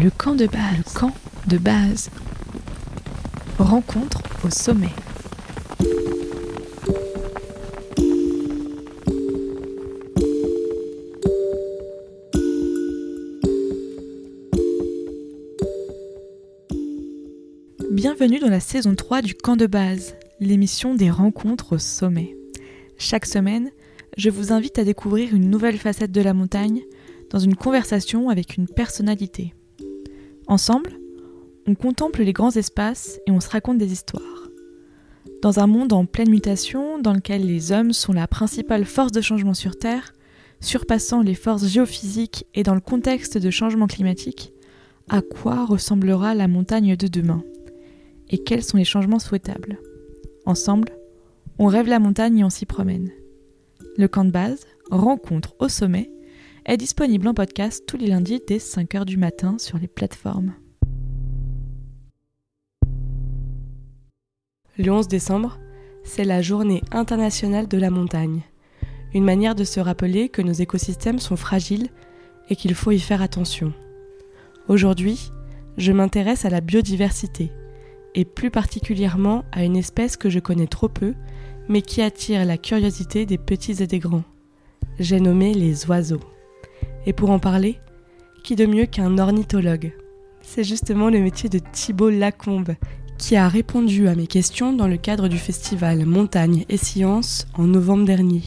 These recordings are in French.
Le camp de base. Le camp de base. Rencontre au sommet. Bienvenue dans la saison 3 du camp de base, l'émission des rencontres au sommet. Chaque semaine, je vous invite à découvrir une nouvelle facette de la montagne dans une conversation avec une personnalité. Ensemble, on contemple les grands espaces et on se raconte des histoires. Dans un monde en pleine mutation, dans lequel les hommes sont la principale force de changement sur Terre, surpassant les forces géophysiques et dans le contexte de changement climatique, à quoi ressemblera la montagne de demain? Et quels sont les changements souhaitables? Ensemble, on rêve la montagne et on s'y promène. Le camp de base, rencontre au sommet, est disponible en podcast tous les lundis dès 5h du matin sur les plateformes. Le 11 décembre, c'est la journée internationale de la montagne. Une manière de se rappeler que nos écosystèmes sont fragiles et qu'il faut y faire attention. Aujourd'hui, je m'intéresse à la biodiversité, et plus particulièrement à une espèce que je connais trop peu, mais qui attire la curiosité des petits et des grands. J'ai nommé les oiseaux. Et pour en parler, qui de mieux qu'un ornithologue? C'est justement le métier de Thibault Lacombe, qui a répondu à mes questions dans le cadre du festival Montagne et Sciences en novembre dernier.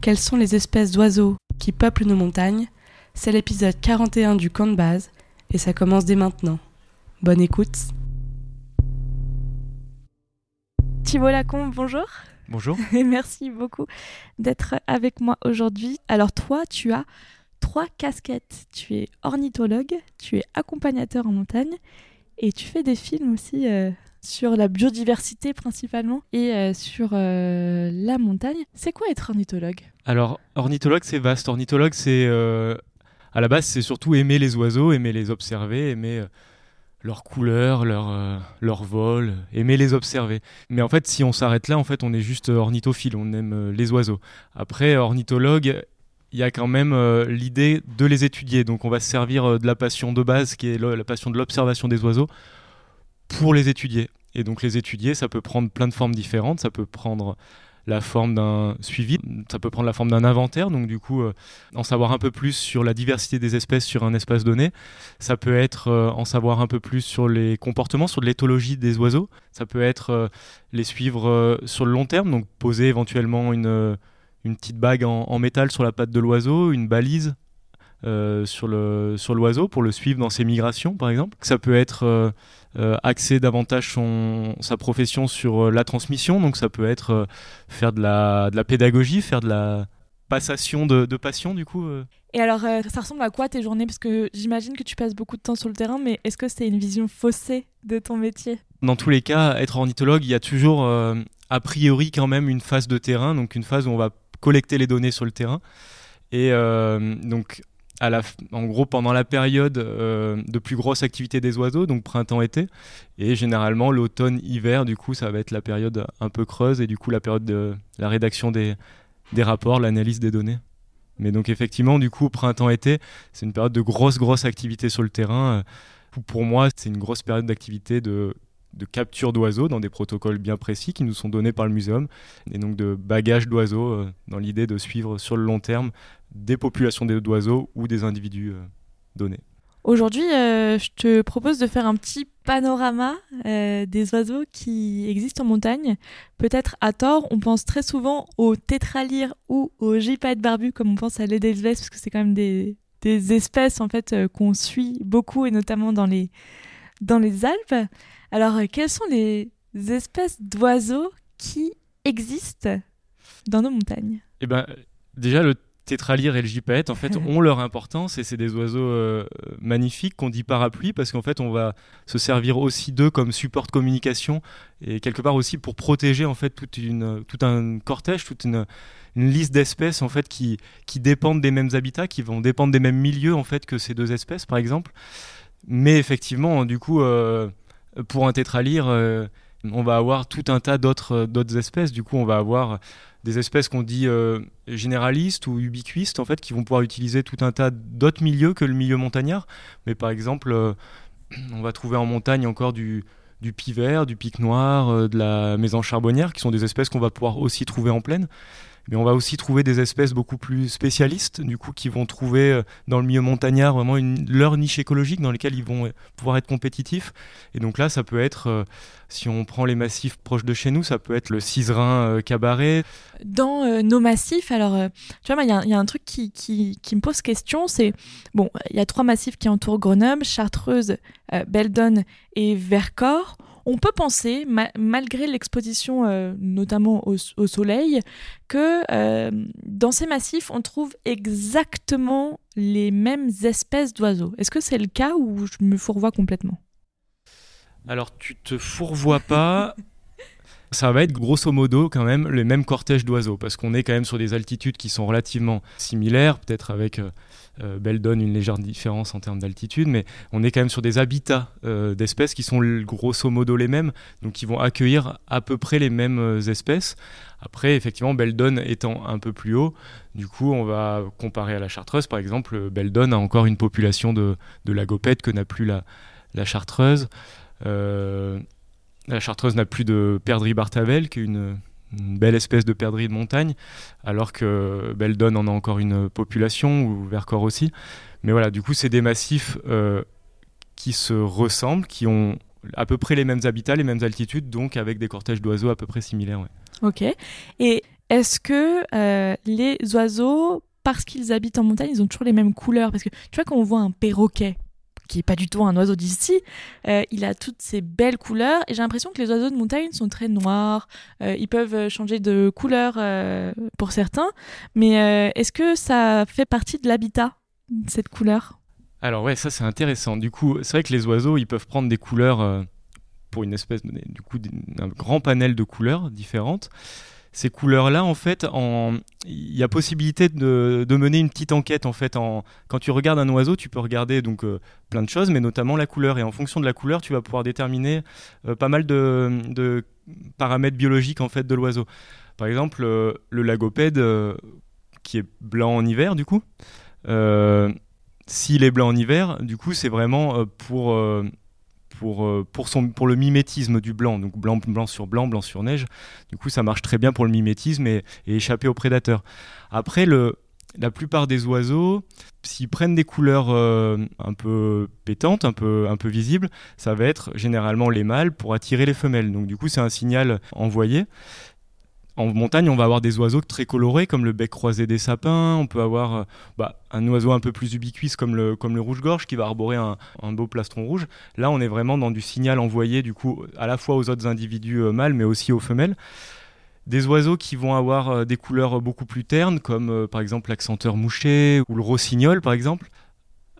Quelles sont les espèces d'oiseaux qui peuplent nos montagnes? C'est l'épisode 41 du camp de base, et ça commence dès maintenant. Bonne écoute Thibault Lacombe, bonjour. Bonjour. Et merci beaucoup d'être avec moi aujourd'hui. Alors toi, tu as trois casquettes. Tu es ornithologue, tu es accompagnateur en montagne et tu fais des films aussi euh, sur la biodiversité principalement et euh, sur euh, la montagne. C'est quoi être ornithologue? Alors, ornithologue, c'est vaste. Ornithologue, c'est à la base, c'est surtout aimer les oiseaux, aimer les observer, aimer leur couleur, leur, euh, leur vol, aimer les observer. Mais en fait, si on s'arrête là, en fait, on est juste ornithophile, on aime les oiseaux. Après, ornithologue, il y a quand même euh, l'idée de les étudier. Donc on va se servir de la passion de base, qui est la passion de l'observation des oiseaux, pour les étudier. Et donc les étudier, ça peut prendre plein de formes différentes. Ça peut prendre la forme d'un suivi, ça peut prendre la forme d'un inventaire, donc du coup euh, en savoir un peu plus sur la diversité des espèces sur un espace donné. Ça peut être euh, en savoir un peu plus sur les comportements, sur l'éthologie des oiseaux. Ça peut être euh, les suivre sur le long terme, donc poser éventuellement une, une petite bague en, métal sur la patte de l'oiseau, une balise sur l'oiseau le, sur pour le suivre dans ses migrations, par exemple. Ça peut être euh, axer davantage son, sa profession sur euh, la transmission. Donc ça peut être euh, faire de la, de la pédagogie, faire de la passation de, de passion du coup. Et alors ça ressemble à quoi tes journées? Parce que j'imagine que tu passes beaucoup de temps sur le terrain, mais est-ce que c'est une vision faussée de ton métier? Dans tous les cas, être ornithologue, il y a toujours a priori quand même une phase de terrain, donc une phase où on va collecter les données sur le terrain. Et donc en gros pendant la période euh, de plus grosse activité des oiseaux, donc printemps-été, et généralement l'automne-hiver, du coup ça va être la période un peu creuse et du coup la période de la rédaction des, des rapports, l'analyse des données. Mais donc effectivement, du coup printemps-été, c'est une période de grosse grosse activité sur le terrain. Pour moi, c'est une grosse période d'activité de de capture d'oiseaux dans des protocoles bien précis qui nous sont donnés par le muséum, et donc de bagage d'oiseaux euh, dans l'idée de suivre sur le long terme des populations d'oiseaux ou des individus euh, donnés. Aujourd'hui, euh, je te propose de faire un petit panorama des oiseaux qui existent en montagne. Peut-être à tort, on pense très souvent aux tétralyres ou aux gypaètes barbus, comme on pense à l'Edelweiss, parce que c'est quand même des, des, espèces en fait qu'on suit beaucoup, et notamment dans les, dans les Alpes. Alors, euh, quelles sont les espèces d'oiseaux qui existent dans nos montagnes? Eh ben, déjà, le tétralyre et le gypaète, en fait, ont leur importance et c'est des oiseaux euh, magnifiques qu'on dit parapluie parce qu'en fait, on va se servir aussi d'eux comme support de communication et quelque part aussi pour protéger en fait toute une, tout un cortège, toute une, liste d'espèces en fait qui, qui dépendent des mêmes habitats, qui vont dépendre des mêmes milieux en fait que ces deux espèces, par exemple. Mais effectivement, du coup. Euh, pour un tétralyre, euh, on va avoir tout un tas d'autres, euh, d'autres espèces. Du coup, on va avoir des espèces qu'on dit généralistes ou ubiquistes, en fait, qui vont pouvoir utiliser tout un tas d'autres milieux que le milieu montagnard. Mais par exemple, on va trouver en montagne encore du, du pivert, du pic noir, de la maison charbonnière, qui sont des espèces qu'on va pouvoir aussi trouver en plaine mais on va aussi trouver des espèces beaucoup plus spécialistes, du coup, qui vont trouver euh, dans le milieu montagnard vraiment leur niche écologique dans lesquelles ils vont euh, pouvoir être compétitifs. Et donc là, ça peut être, euh, si on prend les massifs proches de chez nous, ça peut être le ciserin cabaret. Dans nos massifs, alors, tu vois, il y, a un truc qui, me pose question, c'est, bon, il y a trois massifs qui entourent Grenoble, Chartreuse, Beldon et Vercors on peut penser, malgré l'exposition euh, notamment au, soleil, que euh, dans ces massifs, on trouve exactement les mêmes espèces d'oiseaux. Est-ce que c'est le cas ou je me fourvoie complètement? Alors, tu te fourvoies pas. ça va être grosso modo quand même le même cortège d'oiseaux, parce qu'on est quand même sur des altitudes qui sont relativement similaires, peut-être avec euh, euh, Beldon une légère différence en termes d'altitude, mais on est quand même sur des habitats euh, d'espèces qui sont grosso modo les mêmes, donc qui vont accueillir à peu près les mêmes euh, espèces. Après, effectivement, Beldon étant un peu plus haut, du coup, on va comparer à la Chartreuse, par exemple, Beldon a encore une population de, de que n'a plus la, Chartreuse. la Chartreuse n'a plus de perdrix bartavel, qui une, une belle espèce de perdrix de montagne, alors que Beldon en a encore une population, ou Vercors aussi. Mais voilà, du coup, c'est des massifs euh, qui se ressemblent, qui ont à peu près les mêmes habitats, les mêmes altitudes, donc avec des cortèges d'oiseaux à peu près similaires. Ok. Et est-ce que euh, les oiseaux, parce qu'ils habitent en montagne, ils ont toujours les mêmes couleurs? Parce que tu vois, quand on voit un perroquet, qui est pas du tout un oiseau d'ici, euh, il a toutes ces belles couleurs et j'ai l'impression que les oiseaux de montagne sont très noirs. Euh, ils peuvent changer de couleur euh, pour certains, mais est-ce que ça fait partie de l'habitat cette couleur? Alors ouais, ça c'est intéressant. Du coup, c'est vrai que les oiseaux, ils peuvent prendre des couleurs pour une espèce du coup d'un grand panel de couleurs différentes ces couleurs-là, en fait, il y a possibilité de, mener une petite enquête. En fait, quand tu regardes un oiseau, tu peux regarder donc euh, plein de choses, mais notamment la couleur. Et en fonction de la couleur, tu vas pouvoir déterminer euh, pas mal de, paramètres biologiques en fait de l'oiseau. Par exemple, euh, le lagopède qui est blanc en hiver, du coup. S'il est blanc en hiver, du coup, c'est vraiment pour pour, euh, pour, son, pour le mimétisme du blanc, donc blanc, blanc sur blanc, blanc sur neige. Du coup, ça marche très bien pour le mimétisme et, échapper aux prédateurs. Après, le, la plupart des oiseaux, s'ils prennent des couleurs euh, un peu pétantes, un peu, un peu visibles, ça va être généralement les mâles pour attirer les femelles. Donc du coup, c'est un signal envoyé en montagne, on va avoir des oiseaux très colorés, comme le bec croisé des sapins. On peut avoir euh, bah, un oiseau un peu plus ubiquiste, comme le, rouge-gorge, qui va arborer un, beau plastron rouge. Là, on est vraiment dans du signal envoyé, du coup, à la fois aux autres individus euh, mâles, mais aussi aux femelles. Des oiseaux qui vont avoir euh, des couleurs beaucoup plus ternes, comme par exemple l'accenteur mouché ou le rossignol, par exemple.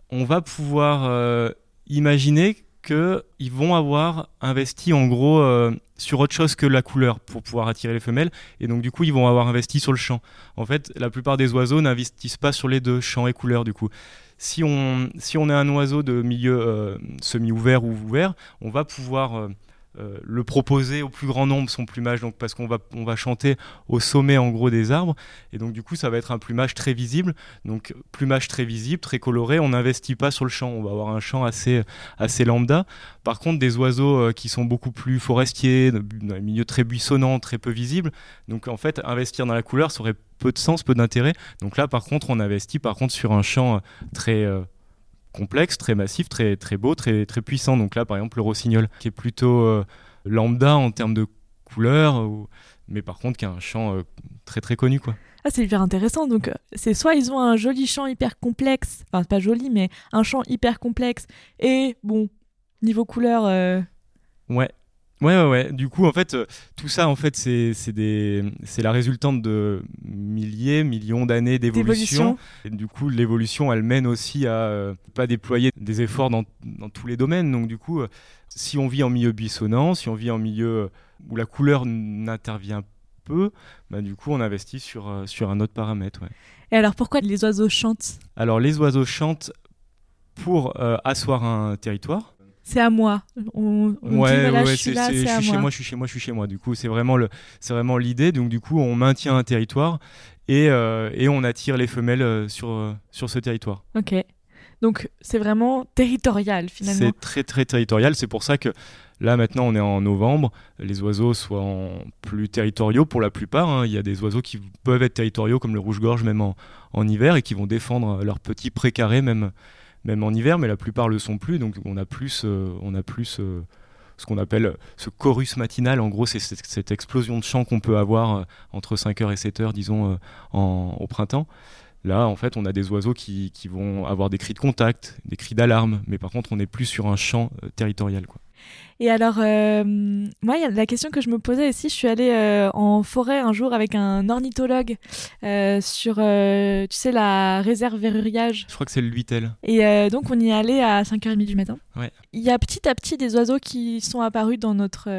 On va pouvoir imaginer qu'ils vont avoir investi en gros sur autre chose que la couleur pour pouvoir attirer les femelles. Et donc du coup, ils vont avoir investi sur le champ. En fait, la plupart des oiseaux n'investissent pas sur les deux, champ et couleur du coup. Si on, si on est un oiseau de milieu euh, semi-ouvert ou ouvert, on va pouvoir... Euh, le proposer au plus grand nombre son plumage. Donc parce qu'on va on va chanter au sommet en gros des arbres. Et donc du coup ça va être un plumage très visible. Donc plumage très visible très coloré. On n'investit pas sur le champ. On va avoir un champ assez assez lambda. Par contre des oiseaux euh, qui sont beaucoup plus forestiers dans un milieu très buissonnant très peu visible donc en fait investir dans la couleur ça aurait peu de sens peu d'intérêt. Donc là par contre on investit par contre sur un champ euh, très complexe, très massif, très, très beau, très, très puissant. Donc là, par exemple, le rossignol, qui est plutôt euh, lambda en termes de couleur, mais par contre qui a un chant euh, très très connu. quoi. Ah, c'est hyper intéressant. Donc, euh, c'est soit ils ont un joli chant hyper complexe, enfin, pas joli, mais un chant hyper complexe, et bon, niveau couleur. Ouais, Ouais, ouais, ouais. Du coup, en fait, euh, tout ça, en fait, c'est la résultante de milliers, millions d'années d'évolution. Et du coup, l'évolution, elle mène aussi à euh, pas déployer des efforts dans, dans, tous les domaines. Donc, du coup, euh, si on vit en milieu buissonnant, si on vit en milieu où la couleur n'intervient peu, bah, du coup, on investit sur, sur un autre paramètre. Ouais. Et alors, pourquoi les oiseaux chantent? Alors, les oiseaux chantent pour asseoir un territoire c'est à moi. On, on ouais, dit, voilà, ouais, je c'est- suis là, je chez moi. moi, je suis chez moi, je suis chez moi. Du coup, c'est vraiment le, c'est vraiment l'idée. Donc du coup, on maintient un territoire et, euh, et on attire les femelles euh, sur euh, sur ce territoire. Ok. Donc c'est vraiment territorial finalement. C'est très très territorial. C'est pour ça que là maintenant on est en novembre. Les oiseaux sont plus territoriaux pour la plupart. hein. Il y a des oiseaux qui peuvent être territoriaux comme le rouge-gorge même en, en hiver et qui vont défendre leurs petits précarés même même en hiver. Mais la plupart le sont plus. Donc on a plus euh, on a plus euh, ce qu'on appelle ce chorus matinal. En gros, c'est cette, explosion de chant qu'on peut avoir euh, entre 5h et 7h, disons, euh, au printemps. Là, en fait, on a des oiseaux qui, vont avoir des cris de contact, des cris d'alarme, mais par contre, on n'est plus sur un champ euh, territorial. Et alors, euh, moi, il y a la question que je me posais aussi, je suis allée euh, en forêt un jour avec un ornithologue euh, sur, euh, tu sais, la réserve verruriage. Je crois que c'est le Luitel. Et donc, on y est allé à 5h30 du matin. Ouais. Il y a petit à petit des oiseaux qui sont apparus dans notre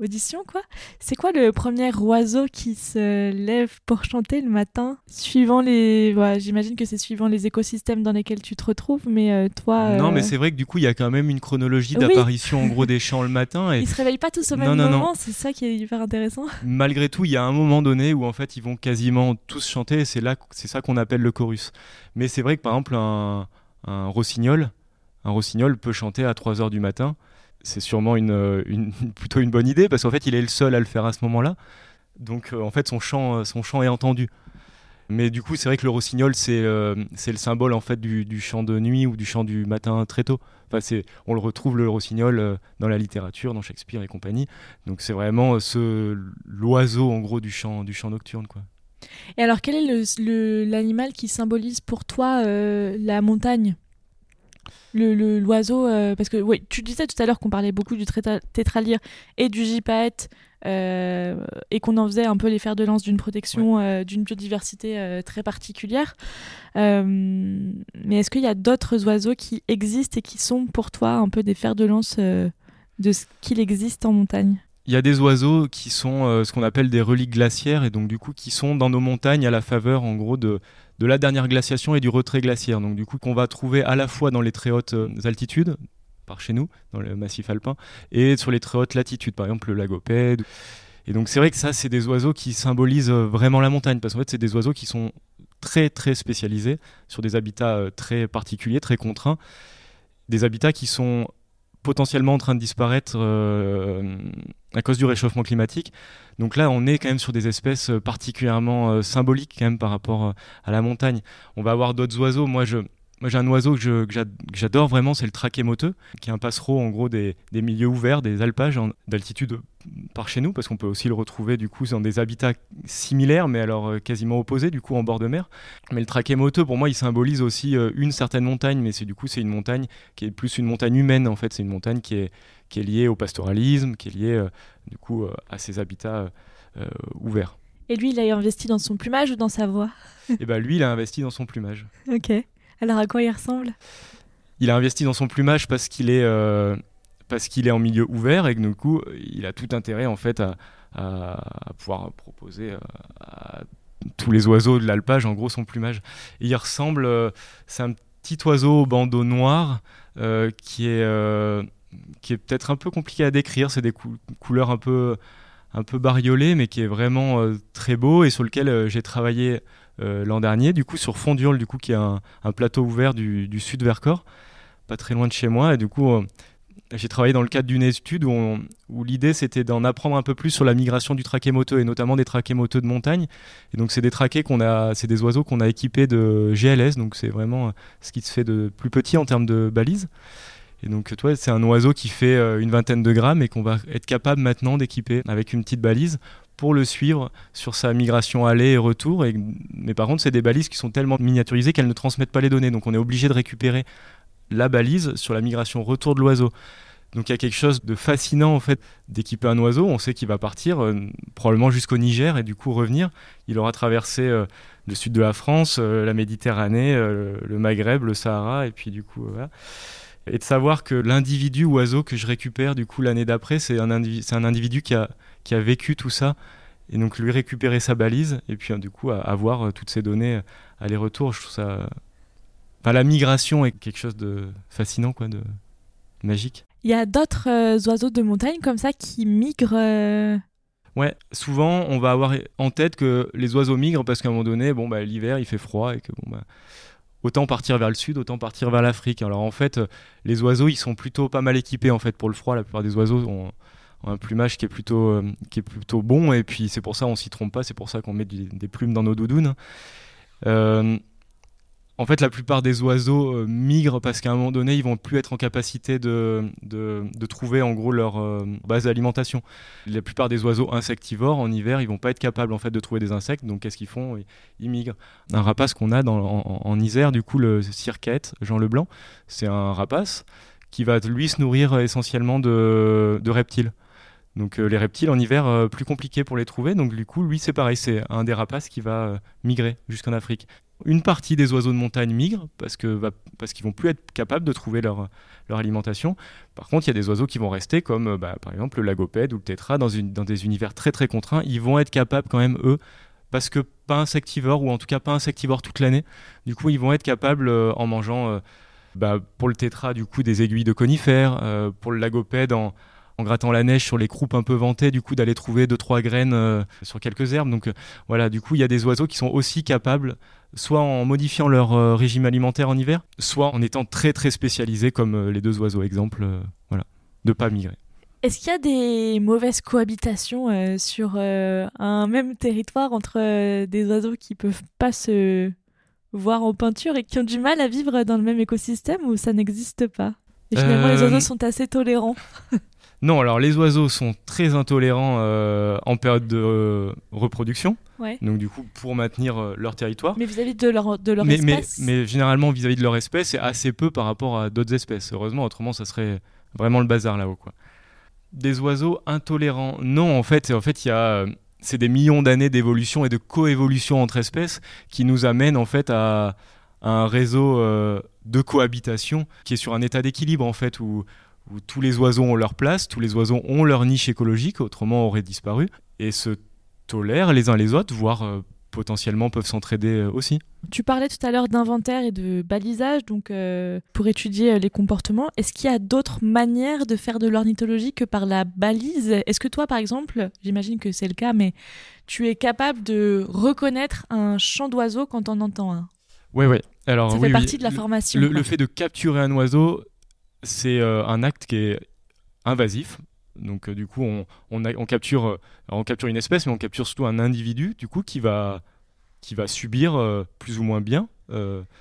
audition, quoi. C'est quoi le premier oiseau qui se lève pour chanter le matin Suivant les... ouais, J'imagine que c'est suivant les écosystèmes dans lesquels tu te retrouves, mais toi... Non, mais c'est vrai que du coup, il y a quand même une chronologie Oui. d'apparition en gros des chants le matin. Et Ils se réveillent pas tous au même non, non. moment, c'est ça qui est hyper intéressant. malgré tout, il y a un moment donné où en fait, ils vont quasiment tous chanter. Et c'est là, c'est ça qu'on appelle le chorus. Mais c'est vrai que par exemple, un, un rossignol, un rossignol peut chanter à 3 heures du matin. C'est sûrement une, une- plutôt une bonne idée parce qu'en fait, il est le seul à le faire à ce moment-là. Donc, euh, en fait, son chant, euh, son chant est entendu. Mais du coup, c'est vrai que le rossignol, c'est euh, c'est le symbole en fait du, du chant de nuit ou du chant du matin très tôt. Enfin, c'est, on le retrouve le rossignol euh, dans la littérature, dans Shakespeare et compagnie. Donc, c'est vraiment euh, ce l'oiseau en gros du chant du chant nocturne quoi. Et alors, quel est l'animal qui symbolise pour toi euh, la montagne? Le, L'oiseau, euh, parce que oui, tu disais tout à l'heure qu'on parlait beaucoup du tétra- tétralyre et du gypaète, euh, et qu'on en faisait un peu les fers de lance d'une protection, euh, d'une biodiversité très particulière. Mais est-ce qu'il y a d'autres oiseaux qui existent et qui sont pour toi un peu des fers de lance de ce qu'il existe en montagne? Il y a des oiseaux qui sont ce qu'on appelle des reliques glaciaires et donc du coup qui sont dans nos montagnes à la faveur en gros de, de la dernière glaciation et du retrait glaciaire. Donc du coup qu'on va trouver à la fois dans les très hautes euh, altitudes par chez nous, dans le massif alpin, et sur les très hautes latitudes, par exemple le lagopède. Et donc c'est vrai que ça, c'est des oiseaux qui symbolisent euh, vraiment la montagne, parce qu'en fait, c'est des oiseaux qui sont très très spécialisés sur des habitats euh, très particuliers, très contraints, des habitats qui sont potentiellement en train de disparaître à cause du réchauffement climatique. Donc là, on est quand même sur des espèces euh, particulièrement euh, symboliques quand même par rapport euh, à la montagne. On va avoir d'autres oiseaux. Moi, je, moi, j'ai un oiseau que, j'adore vraiment, c'est le trachémoteux, qui est un passereau en gros des, des milieux ouverts, des alpages d'altitude par chez nous, parce qu'on peut aussi le retrouver du coup dans des habitats similaires, mais alors quasiment opposés, du coup en bord de mer. Mais le trachémoteux, pour moi, il symbolise aussi une certaine montagne, mais c'est du coup c'est une montagne qui est plus une montagne humaine en fait. C'est une montagne qui est qui est liée au pastoralisme, qui est liée euh, du coup euh, à ces habitats euh, ouverts. Et lui, il a investi dans son plumage ou dans sa voix? Et ben lui, il a investi dans son plumage. Ok. Alors à quoi il ressemble? Il a investi dans son plumage parce qu'il est euh, parce qu'il est en milieu ouvert et que du coup, il a tout intérêt en fait à, à- à pouvoir proposer à tous les oiseaux de l'alpage en gros son plumage. Et il ressemble, euh, c'est un petit oiseau au bandeau noir euh, qui est qui est peut-être un peu compliqué à décrire. C'est des cou- couleurs un peu un peu bariolées, mais qui est vraiment euh, très beau et sur lequel euh, j'ai travaillé euh, l'an dernier, du coup sur Fondurle, du coup qui est un, plateau ouvert du, sud Vercors, pas très loin de chez moi, et du coup j'ai travaillé dans le cadre d'une étude où, l'idée c'était d'en apprendre un peu plus sur la migration du trachémoteux et notamment des trachémoteux de montagne. Et donc c'est des traqués qu'on a, c'est des oiseaux qu'on a équipés de GLS, donc c'est vraiment ce qui se fait de plus petit en termes de balises. Et donc toi c'est un oiseau qui fait euh, une vingtaine de grammes et qu'on va être capable maintenant d'équiper avec une petite balise pour le suivre sur sa migration aller et retour. Et, mais par contre, c'est des balises qui sont tellement miniaturisées qu'elles ne transmettent pas les données. Donc on est obligé de récupérer la balise sur la migration retour de l'oiseau. Donc il y a quelque chose de fascinant en fait d'équiper un oiseau. On sait qu'il va partir euh, probablement jusqu'au Niger et du coup revenir. Il aura traversé euh, le sud de la France, la Méditerranée, le Maghreb, le Sahara et puis du coup voilà. Et de savoir que l'individu oiseau que je récupère du coup l'année d'après, c'est un, individu, un individu qui a, qui a vécu tout ça. Et donc lui récupérer sa balise et puis euh, du coup avoir euh, toutes ces données euh, aller-retour, je trouve ça. Enfin, la migration est quelque chose de fascinant quoi. De... magique. Il y a d'autres euh, oiseaux de montagne comme ça qui migrent. euh, Ouais, souvent on va avoir en tête que les oiseaux migrent parce qu'à un moment donné, bon bah l'hiver il fait froid et que bon bah autant partir vers le sud, autant partir vers l'Afrique. Alors en fait, euh, les oiseaux ils sont plutôt pas mal équipés en fait pour le froid. La plupart des oiseaux ont, un plumage qui est plutôt euh, qui est plutôt bon et puis c'est pour ça on s'y trompe pas. C'est pour ça qu'on met des plumes dans nos doudounes. Euh, en fait, la plupart des oiseaux euh, migrent parce qu'à un moment donné, ils vont plus être en capacité de, de, trouver en gros leur euh, base d'alimentation. La plupart des oiseaux insectivores en hiver, ils vont pas être capables en fait de trouver des insectes. Donc qu'est-ce qu'ils font? Ils- migrent. Un rapace qu'on a en, Isère, du coup, le cirquette, Jean Leblanc, c'est un rapace qui va lui se nourrir essentiellement de, de reptiles. Donc euh, les reptiles en hiver, euh, plus compliqué pour les trouver. Donc du coup, lui, c'est pareil, c'est un des rapaces qui va euh, migrer jusqu'en Afrique. Une partie des oiseaux de montagne migrent parce va- parce qu'ils vont plus être capables de trouver leur, leur alimentation. Par contre, il y a des oiseaux qui vont rester, comme euh, bah, par exemple le lagopède ou le tétra, dans, une, dans des univers très très contraints. Ils vont être capables quand même, eux, parce que pas insectivores, ou en tout cas pas insectivores toute l'année. Du coup, ils vont être capables, euh, en mangeant, euh, bah, pour le tétra, du coup, des aiguilles de conifères, pour le lagopède, en, en grattant la neige sur les croupes un peu ventées, du coup, d'aller trouver deux trois graines euh, sur quelques herbes. Donc euh, voilà, du coup, il y a des oiseaux qui sont aussi capables soit en modifiant leur euh, régime alimentaire en hiver, soit en étant très très spécialisés comme les deux oiseaux exemple, voilà, de pas migrer. Est-ce qu'il y a des mauvaises cohabitations sur un même territoire entre des oiseaux qui peuvent pas se voir en peinture et qui ont du mal à vivre dans le même écosystème ou ça n'existe pas? Et finalement, les oiseaux sont assez tolérants. Non, alors les oiseaux sont très intolérants euh, en période de euh, reproduction, Ouais. donc du coup pour maintenir euh, leur territoire. Mais vis-à-vis de leur, de leur mais, espèce. mais généralement vis-à-vis de leur espèce, c'est assez peu par rapport à d'autres espèces. Heureusement, autrement ça serait vraiment le bazar là-haut. Quoi. Des oiseaux intolérants Non, en fait, en fait, il y a, c'est des millions d'années d'évolution et de coévolution entre espèces qui nous amènent en fait à, à un réseau de cohabitation qui est sur un état d'équilibre en fait où, où tous les oiseaux ont leur place, tous les oiseaux ont leur niche écologique, autrement auraient disparu et se tolèrent les uns les autres, voire euh, potentiellement peuvent s'entraider euh, aussi. Tu parlais tout à l'heure d'inventaire et de balisage, donc euh, pour étudier les comportements. Est-ce qu'il y a d'autres manières de faire de l'ornithologie que par la balise? Est-ce que toi, par exemple, j'imagine que c'est le cas, mais tu es capable de reconnaître un chant d'oiseau quand on entend un? Ouais, ouais. Alors, Ça oui, fait oui. partie de la formation. Le fait de capturer un oiseau, c'est euh, un acte qui est invasif. Donc, euh, du coup, euh, on capture une espèce, mais on capture surtout un individu, du coup, qui va, qui va subir plus ou moins bien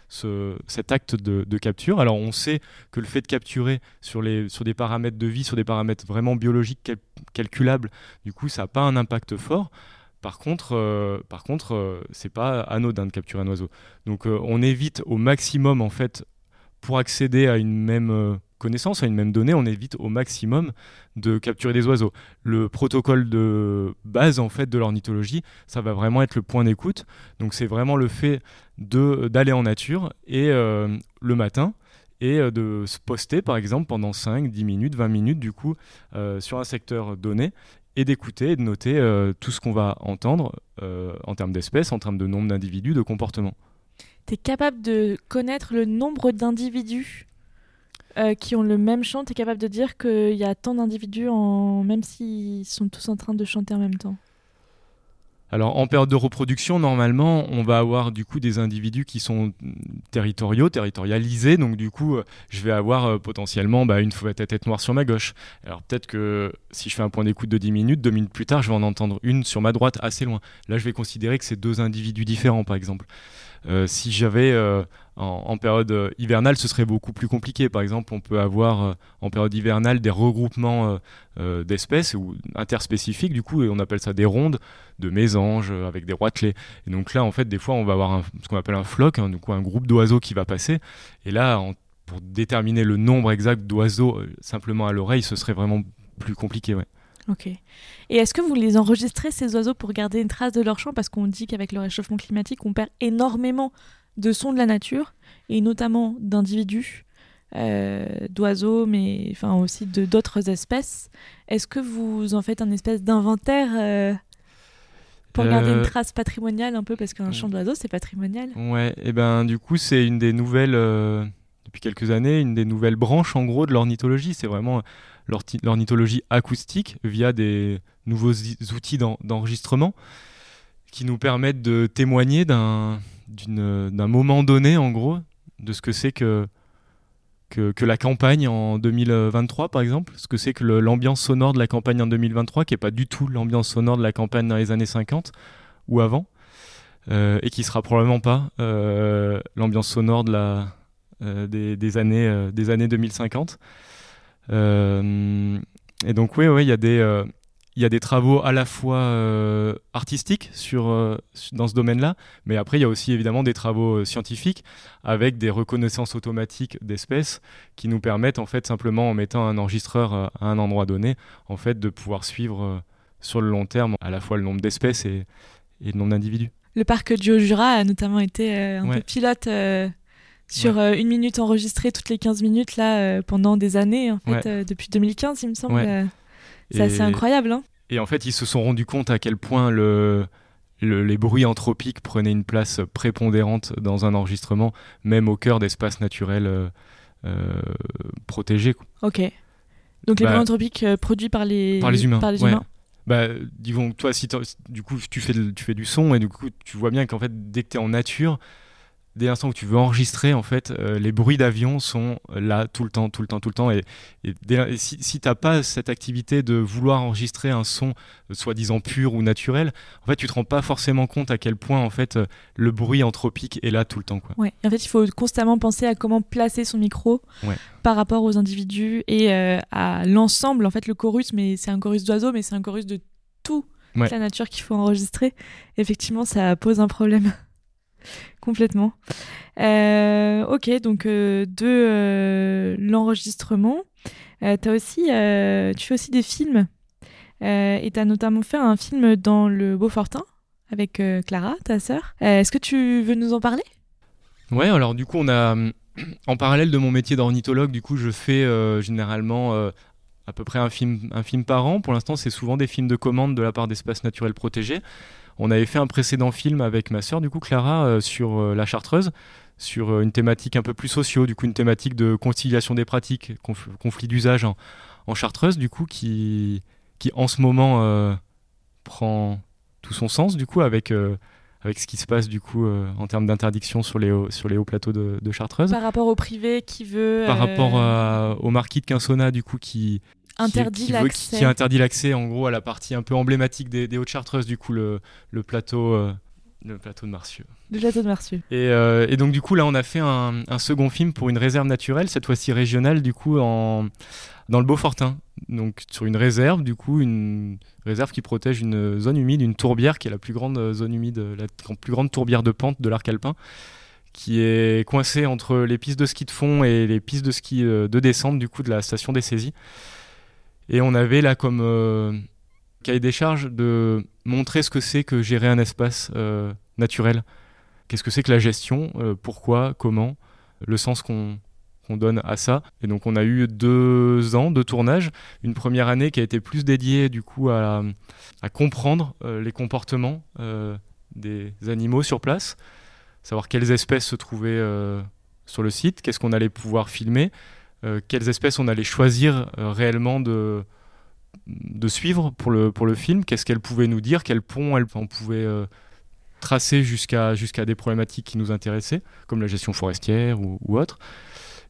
ce, cet acte de, capture. Alors, on sait que le fait de capturer sur, sur des paramètres de vie, sur des paramètres vraiment biologiques cal- calculables, du coup, ça n'a pas un impact fort. Par contre, euh, par c'est pas anodin de capturer un oiseau. Donc, on évite au maximum, en fait, pour accéder à une même euh, connaissance, à une même donnée, on évite au maximum de capturer des oiseaux. Le protocole de base, en fait, de l'ornithologie, ça va vraiment être le point d'écoute. Donc, c'est vraiment le fait d'aller en nature et euh, le matin et euh, de se poster, par exemple, pendant 5, 10 minutes, 20 minutes, du coup, sur un secteur donné et d'écouter et de noter tout ce qu'on va entendre en termes d'espèces, en termes de nombre d'individus, de comportements. Tu capable de connaître le nombre d'individus euh, qui ont le même chant. Tu capable de dire qu'il y a tant d'individus, en... même s'ils sont tous en train de chanter en même temps. Alors en période de reproduction, normalement, on va avoir du coup des individus qui sont territoriaux, territorialisés. Donc du coup, je vais avoir euh, potentiellement bah, une fouette à tête noire sur ma gauche. Alors peut-être que si je fais un point d'écoute de 10 minutes, deux minutes plus tard, je vais en entendre une sur ma droite assez loin. Là, je vais considérer que c'est deux individus différents, par exemple. Euh, si j'avais euh, en, période euh, hivernale, ce serait beaucoup plus compliqué. Par exemple, on peut avoir en période hivernale des regroupements d'espèces ou interspécifiques, du coup, et on appelle ça des rondes de mésanges avec des roitelets. Et donc là, en fait, des fois, on va avoir ce qu'on appelle un floc, hein, du coup, un groupe d'oiseaux qui va passer. Et là, pour déterminer le nombre exact d'oiseaux simplement à l'oreille, ce serait vraiment plus compliqué. Ok. Et est-ce que vous les enregistrez, ces oiseaux, pour garder une trace de leur chant Parce qu'on dit qu'avec le réchauffement climatique, on perd énormément de sons de la nature, et notamment d'individus, euh, d'oiseaux, mais enfin aussi de d'autres espèces. Est-ce que vous en faites un espèce d'inventaire euh, pour garder une Euh, trace patrimoniale un peu? Parce qu'un chant d'oiseau, c'est patrimonial. Ouais, et ben du coup, c'est une des nouvelles, euh, depuis quelques années une des nouvelles branches en gros de l'ornithologie. C'est vraiment l'ornithologie acoustique via des nouveaux outils d'enregistrement qui nous permettent de témoigner d'un moment donné en gros de ce que c'est que, que, la campagne en 2023 par exemple, ce que c'est que l'ambiance sonore de la campagne en 2023 qui n'est pas du tout l'ambiance sonore de la campagne dans les années 50 ou avant. Euh, et qui sera probablement pas euh, l'ambiance sonore euh, des, années, des années 2050. Et donc oui, ouais, il y a des il y a des travaux à la fois artistiques sur, dans ce domaine-là, mais après il y a aussi évidemment des travaux scientifiques avec des reconnaissances automatiques d'espèces qui nous permettent en fait simplement en mettant un enregistreur à un endroit donné, en fait de pouvoir suivre sur le long terme à la fois le nombre d'espèces et, et le nombre d'individus. Le parc du Haut-Jura a notamment été euh, un peu pilote euh, sur euh, une minute enregistrée toutes les 15 minutes là pendant des années en fait depuis 2015 il me semble. C'est assez incroyable hein. et en fait ils se sont rendus compte à quel point le, les bruits anthropiques prenaient une place prépondérante dans un enregistrement même au cœur d'espaces naturels protégés ok. Donc les bah bruits anthropiques produits par les, par les humains, par les humains. Bah, disons, toi, si du coup, tu fais, tu fais du son et du coup, tu vois bien qu'en fait, dès que tu es en nature, dès l'instant où tu veux enregistrer, en fait, euh, les bruits d'avion sont là tout le temps, tout le temps, tout le temps. Et, si, si tu n'as pas cette activité de vouloir enregistrer un son euh, soi-disant pur ou naturel, en fait, tu te rends pas forcément compte à quel point, en fait, euh, le bruit anthropique est là tout le temps. Quoi. Ouais. en fait, il faut constamment penser à comment placer son micro par rapport aux individus et à l'ensemble. En fait, le chorus, mais c'est un chorus d'oiseaux, mais c'est un chorus de tout. la nature qu'il faut enregistrer. Effectivement, ça pose un problème. Complètement. Euh, ok, donc euh, de euh, l'enregistrement. as aussi, tu fais aussi des films. et tu as notamment fait un film dans le Beaufortin avec Clara, ta sœur. Est-ce que tu veux nous en parler? Ouais, alors du coup, on a. En parallèle de mon métier d'ornithologue, du coup, je fais généralement à peu près un film, un film par an. Pour l'instant, c'est souvent des films de commande de la part d'espaces naturels protégés. On avait fait un précédent film avec ma sœur, du coup, Clara, euh, sur euh, la Chartreuse, sur euh, une thématique un peu plus socio, du coup, une thématique de conciliation des pratiques, conflit d'usage en, Chartreuse, du coup, qui, qui en ce moment prend tout son sens, du coup, avec avec ce qui se passe du coup en termes d'interdiction sur les hauts, sur les hauts plateaux de, Chartreuse. Par rapport au privé qui veut. Par rapport au marquis de Quinsona du coup qui interdit qui, interdit l'accès en gros à la partie un peu emblématique des, Hautes-Chartreuses, du coup le, le plateau. Euh, le plateau de Marcieux. Le plateau de Marcieux. Et, euh, et, donc du coup là on a fait un, un, second film pour une réserve naturelle, cette fois-ci régionale du coup en, dans le Beaufortin. Donc sur une réserve du coup, une réserve qui protège une zone humide, une tourbière qui est la plus grande zone humide, la plus grande tourbière de pente de l'arc alpin qui est coincée entre les pistes de ski de fond et les pistes de ski euh, de descente du coup de la station des saisies. Et on avait là comme euh, cahier des charges de montrer ce que c'est que gérer un espace euh, naturel. Qu'est-ce que c'est que la gestion euh, Pourquoi Comment Le sens qu'on donne à ça. Et donc on a eu deux ans de tournage. Une première année qui a été plus dédiée du coup à, comprendre les comportements des animaux sur place, savoir quelles espèces se trouvaient sur le site, qu'est-ce qu'on allait pouvoir filmer, quelles espèces on allait choisir euh, réellement de, de suivre pour le, pour le film, qu'est-ce qu'elles pouvaient nous dire, quel pont elles, on pouvait euh, tracer jusqu'à jusqu'à des problématiques qui nous intéressaient, comme la gestion forestière ou, ou autre?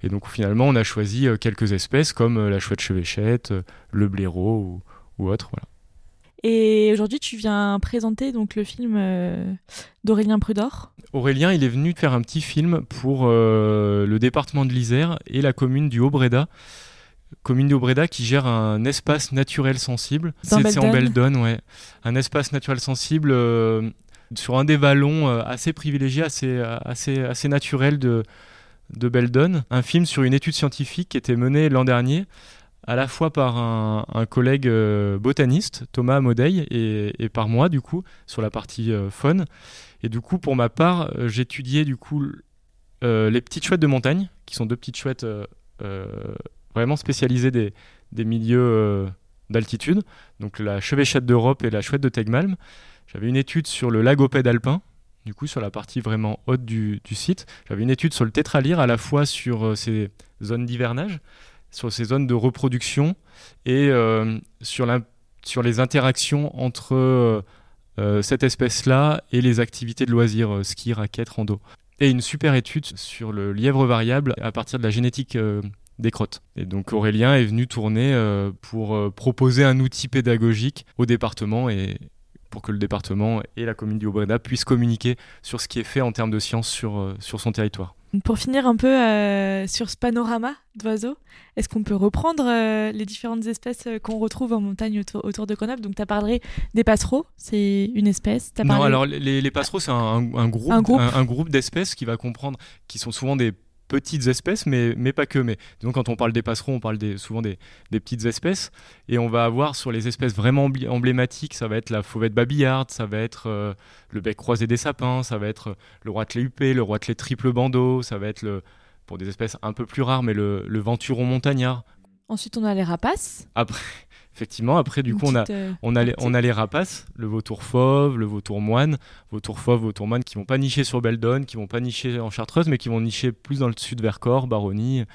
Et donc finalement, on a choisi quelques espèces comme la chouette chevêchette, le blaireau ou, ou autre. Voilà. Et aujourd'hui, tu viens présenter donc le film euh, d'Aurélien Prudor. Aurélien, il est venu faire un petit film pour euh, le département de l'Isère et la commune du Haut-Breda. Commune du Haut-Breda qui gère un espace naturel sensible. C'est en Beldon, ouais. Un espace naturel sensible euh, sur un des vallons assez privilégié, assez, assez, assez naturel de, de Beldon. Un film sur une étude scientifique qui était menée l'an dernier à la fois par un, collègue euh, botaniste, Thomas Modeil, et, par moi, du coup, sur la partie euh, faune. Et du coup, pour ma part, euh, j'étudiais du coup les petites chouettes de montagne, qui sont deux petites chouettes vraiment spécialisées des, des milieux d'altitude, donc la chevêchette d'Europe et la chouette de Tegmalm. J'avais une étude sur le lagopède alpin, du coup sur la partie vraiment haute du, site. J'avais une étude sur le tétralyre à la fois sur ces zones d'hivernage, sur ces zones de reproduction et sur, la, sur les interactions entre cette espèce-là et les activités de loisirs, ski, raquettes, rando et une super étude sur le lièvre variable à partir de la génétique euh, des crottes. Et donc Aurélien est venu tourner euh, pour euh, proposer un outil pédagogique au département et pour que le département et la commune du Haut-Breda puissent communiquer sur ce qui est fait en termes de sciences sur son territoire. Pour finir un peu euh, sur ce panorama d'oiseaux, est-ce qu'on peut reprendre euh, les différentes espèces euh, qu'on retrouve en montagne autour, de Grenoble? Donc, tu as parlé des passereaux, c'est une espèce. Non, alors les, passereaux, c'est un, groupe, un groupe d'espèces qui va comprendre, qui sont souvent des petites espèces, mais, mais pas que. Mais donc quand on parle des passerons, on parle des, souvent des, des, petites espèces. Et on va avoir sur les espèces vraiment emblématiques, ça va être la fauvette babillarde, ça va être euh, le bec croisé des sapins, ça va être le roitelet huppé, le roitelet triple bandeau, ça va être le, pour des espèces un peu plus rares, mais le, le venturon montagnard. Ensuite, on a les rapaces. Après, effectivement, après, du coup, on a, euh, on, a les, on a les rapaces, le vautour fauve, le vautour moine, vautour fauve, vautour moine, qui vont pas nicher sur Beldon, qui vont pas nicher en Chartreuse, mais qui vont nicher plus dans le sud Vercors, Baronnie,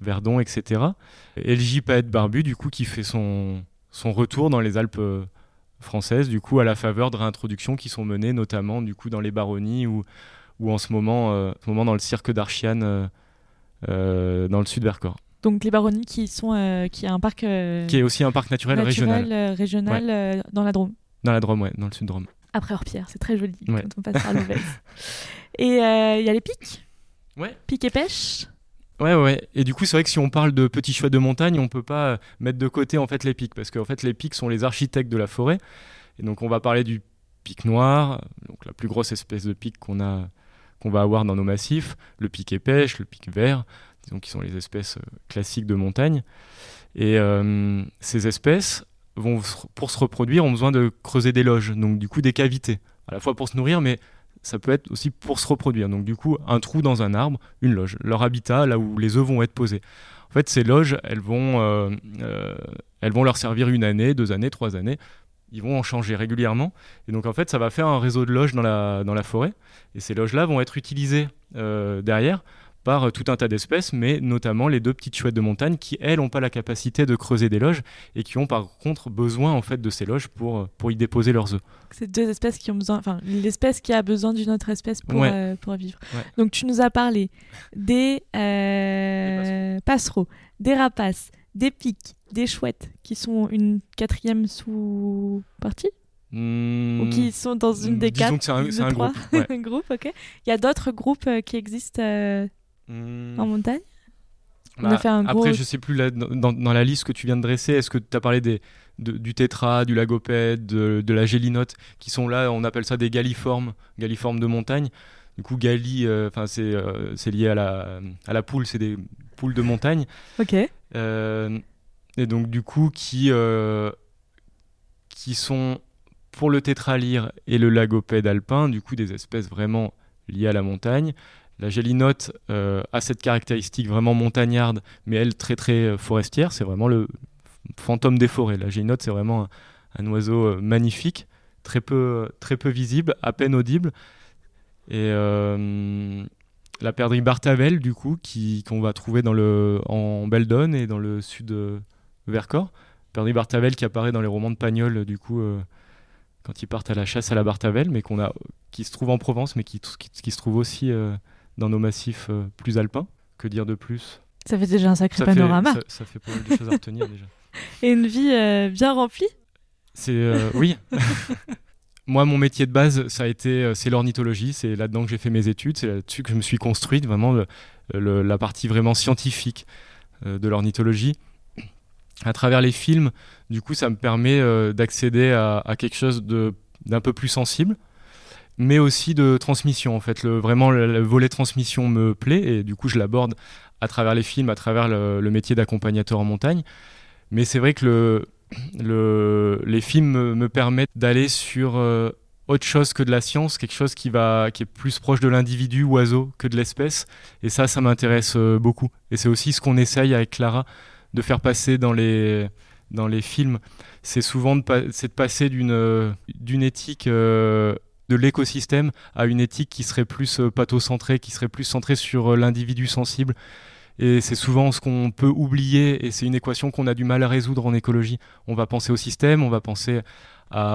Verdon, etc. Et le gypaète barbu, du coup, qui fait son, son retour dans les Alpes euh, françaises, du coup, à la faveur de réintroductions qui sont menées, notamment, du coup, dans les Baronnies ou, ou en ce moment, euh, ce moment dans le cirque d'Archiane, dans le sud Vercors. Donc les baronnies qui sont euh, qui est un parc euh, qui est aussi un parc naturel, régional euh, régional dans la Drôme. Dans la Drôme, ouais, dans le sud Drôme. Après Orpierre, c'est très joli quand on passe par l'Ouvèze. et il y a les pics. Ouais. Pics et pêche. Ouais, ouais. Et du coup, c'est vrai que si on parle de petits choix de montagne, on peut pas mettre de côté en fait les pics parce qu'en fait les pics sont les architectes de la forêt. Et donc on va parler du pic noir, donc la plus grosse espèce de pic qu'on a qu'on va avoir dans nos massifs, le pic pêche, le pic vert, disons qui sont les espèces euh, classiques de montagne. Et euh, ces espèces vont, pour se reproduire, ont besoin de creuser des loges, donc du coup des cavités, à la fois pour se nourrir, mais ça peut être aussi pour se reproduire. Donc du coup, un trou dans un arbre, une loge, leur habitat, là où les œufs vont être posés. En fait, ces loges, elles vont, euh, elles vont leur servir une année, deux années, trois années. Ils vont en changer régulièrement. Et donc en fait, ça va faire un réseau de loges dans la, dans la forêt. Et ces loges-là vont être utilisées derrière par euh, tout un tas d'espèces, mais notamment les deux petites chouettes de montagne qui, elles, n'ont pas la capacité de creuser des loges et qui ont par contre besoin en fait de ces loges pour, euh, pour y déposer leurs œufs. C'est deux espèces qui ont besoin, enfin l'espèce qui a besoin d'une autre espèce pour, euh, pour vivre. Donc tu nous as parlé des, passereaux, des rapaces, des pics, des chouettes qui sont une quatrième sous-partie ou qui sont dans une des quatre. c'est un, un groupe. un groupe, ok. Il y a d'autres groupes qui existent Hmm. En montagne? Bah, Après, je sais plus, dans, la liste que tu viens de dresser, est-ce que tu as parlé des, du tétra, du lagopède, de, la gélinote, qui sont là, on appelle ça des galliformes, galliformes de montagne. Du coup, gali, euh, enfin euh, c'est lié à la, à la poule, c'est des poules de montagne. Ok. Euh, et donc, du coup, qui, qui sont pour le tétralyre et le lagopède alpin, du coup, des espèces vraiment liées à la montagne. La gélinote euh, a cette caractéristique vraiment montagnarde, mais elle très très euh, forestière. C'est vraiment le fantôme des forêts. La gélinote, c'est vraiment un, oiseau euh, magnifique, très peu, visible, à peine audible. Et la perdrix bartavel, du coup, qu'on va trouver dans le, en Beldon et dans le sud Vercors. Perdrix bartavel qui apparaît dans les romans de Pagnol, du coup, quand ils partent à la chasse à la bartavel, mais qu'on a, qui se trouve en Provence, mais qui se trouve aussi dans nos massifs euh, plus alpins. Que dire de plus? Ça fait déjà un sacré panorama. ça, fait pas mal de choses à retenir déjà. Et une vie euh, bien remplie? C'est euh, oui. Moi, mon métier de base, ça a été, c'est l'ornithologie. C'est là-dedans que j'ai fait mes études. C'est là-dessus que je me suis construite vraiment la partie vraiment scientifique de l'ornithologie. À travers les films, du coup, ça me permet d'accéder à, à, quelque chose d'un peu plus sensible, mais aussi de transmission en fait. Le, vraiment, le, volet transmission me plaît et du coup, je l'aborde à travers les films, à travers le, métier d'accompagnateur en montagne. Mais c'est vrai que le, les films me, permettent d'aller sur euh, autre chose que de la science, quelque chose qui, va, qui est plus proche de l'individu oiseau que de l'espèce. Et ça, ça m'intéresse euh, beaucoup. Et c'est aussi ce qu'on essaye avec Clara de faire passer dans les, dans les films. C'est souvent de, de passer d'une, d'une éthique de l'écosystème à une éthique qui serait plus euh, pathocentrée, qui serait plus centrée sur euh, l'individu sensible. Et c'est souvent ce qu'on peut oublier, et c'est une équation qu'on a du mal à résoudre en écologie. On va penser au système, on va penser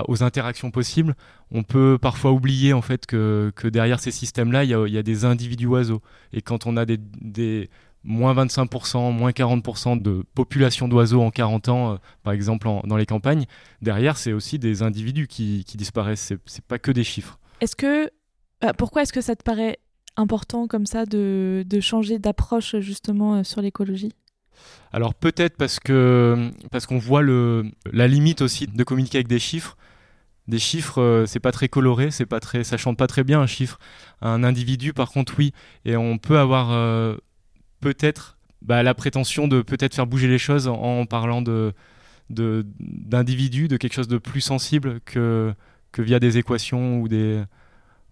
aux interactions possibles. On peut parfois oublier en fait que, derrière ces systèmes-là, il y, a des individus oiseaux. Et quand on a des, moins 25%, moins 40% de population d'oiseaux en 40 ans, euh, par exemple dans les campagnes, derrière, c'est aussi des individus qui, disparaissent. C'est, c'est pas que des chiffres. Est-ce que, bah, pourquoi est-ce que ça te paraît important comme ça de, changer d'approche justement euh, sur l'écologie? Alors peut-être parce que parce qu'on voit le, la limite aussi de communiquer avec des chiffres. Des chiffres, euh, c'est pas très coloré, c'est pas très, ça chante pas très bien un chiffre. Un individu, par contre, oui. Et on peut avoir peut-être bah, la prétention de peut-être faire bouger les choses en, parlant de d'individus, de, quelque chose de plus sensible que, que via des équations ou des,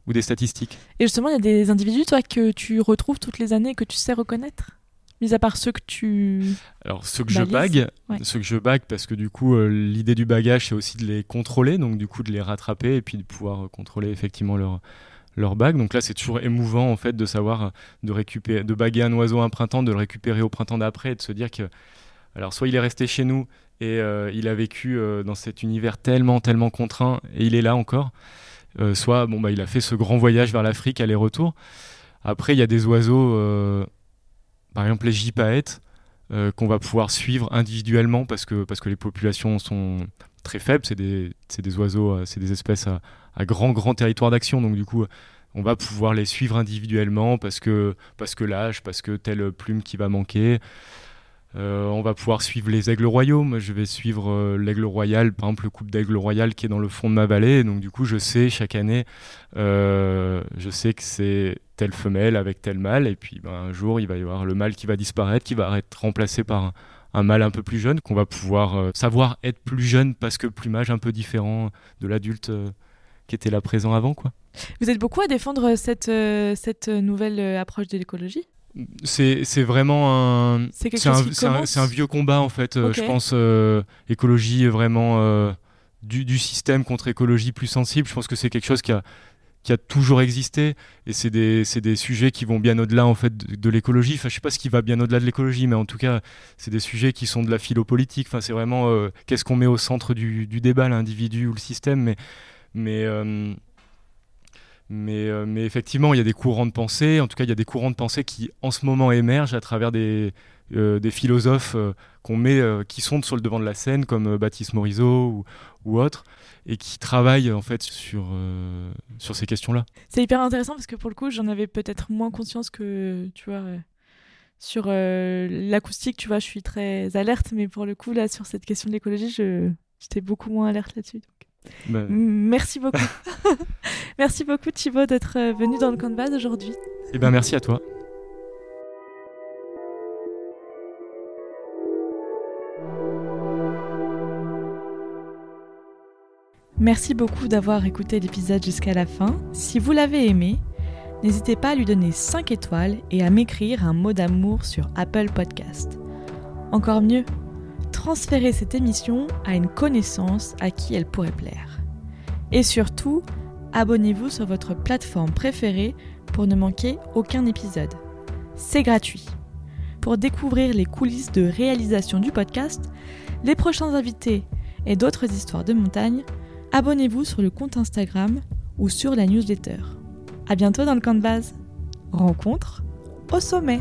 ou des statistiques. Et justement, il y a des individus, toi, que tu retrouves toutes les années, que tu sais reconnaître? Mis à part ceux que tu. Alors, ceux que je bague, ceux que je bague, parce que du coup, euh, l'idée du bagage, c'est aussi de les contrôler, donc du coup, de les rattraper et puis de pouvoir contrôler effectivement leur, leur bague. Donc là, c'est toujours émouvant en fait de savoir de récupérer, de baguer un oiseau un printemps, de le récupérer au printemps d'après et de se dire que, alors soit il est resté chez nous et euh, il a vécu euh, dans cet univers tellement tellement contraint et il est là encore, euh, soit bon bah il a fait ce grand voyage vers l'Afrique aller-retour. Après, il y a des oiseaux, par exemple les gypaètes, qu'on va pouvoir suivre individuellement parce que parce que les populations sont très faibles. C'est des, des oiseaux, c'est des espèces à à grand, grand territoire d'action. Donc, du coup, on va pouvoir les suivre individuellement parce que, parce que l'âge, parce que telle plume qui va manquer. Euh, on va pouvoir suivre les aigles royaux. Moi, je vais suivre euh, l'aigle royal, par exemple le couple d'aigle royal qui est dans le fond de ma vallée. Donc, du coup, je sais chaque année, euh, je sais que c'est telle femelle avec tel mâle. Et puis, ben, un jour, il va y avoir le mâle qui va disparaître, qui va être remplacé par un, un mâle un peu plus jeune, qu'on va pouvoir savoir être plus jeune parce que plumage un peu différent de l'adulte qui était là présent avant. Quoi. Vous êtes beaucoup à défendre cette, euh, cette nouvelle euh, approche de l'écologie? C'est, vraiment un c'est, un, un, vieux combat en fait euh, je pense écologie vraiment du, du, système contre écologie plus sensible je pense que c'est quelque chose qui a qui a toujours existé et c'est des, des, sujets qui vont bien au-delà en fait de, l'écologie. Enfin, je sais pas ce qui va bien au-delà de l'écologie, mais en tout cas, c'est des sujets qui sont de la philopolitique. Enfin, c'est vraiment qu'est-ce qu'on met au centre du, du débat, l'individu ou le système. Mais mais, euh, mais, euh, mais effectivement, il y a des courants de pensée, en tout cas, il y a des courants de pensée qui, en ce moment, émergent à travers des, euh, des philosophes qu'on met, qui sont sur le devant de la scène, comme Baptiste Morisot ou, ou autres, et qui travaillent en fait sur, sur ces questions-là. C'est hyper intéressant parce que pour le coup, j'en avais peut-être moins conscience que, tu vois, sur l'acoustique, tu vois, je suis très alerte, mais pour le coup, là, sur cette question de l'écologie, j'étais beaucoup moins alerte là-dessus. Bah, merci beaucoup. merci beaucoup Thibaut d'être euh, venu dans le camp de base aujourd'hui. Eh ben merci à toi. Merci beaucoup d'avoir écouté l'épisode jusqu'à la fin. Si vous l'avez aimé, n'hésitez pas à lui donner 5 étoiles et à m'écrire un mot d'amour sur Apple Podcast. Encore mieux, transférer cette émission à une connaissance à qui elle pourrait plaire. Et surtout, abonnez-vous sur votre plateforme préférée pour ne manquer aucun épisode. C'est gratuit. Pour découvrir les coulisses de réalisation du podcast, les prochains invités et d'autres histoires de montagne, abonnez-vous sur le compte Instagram ou sur la newsletter. A bientôt dans le camp de base. Rencontre au sommet.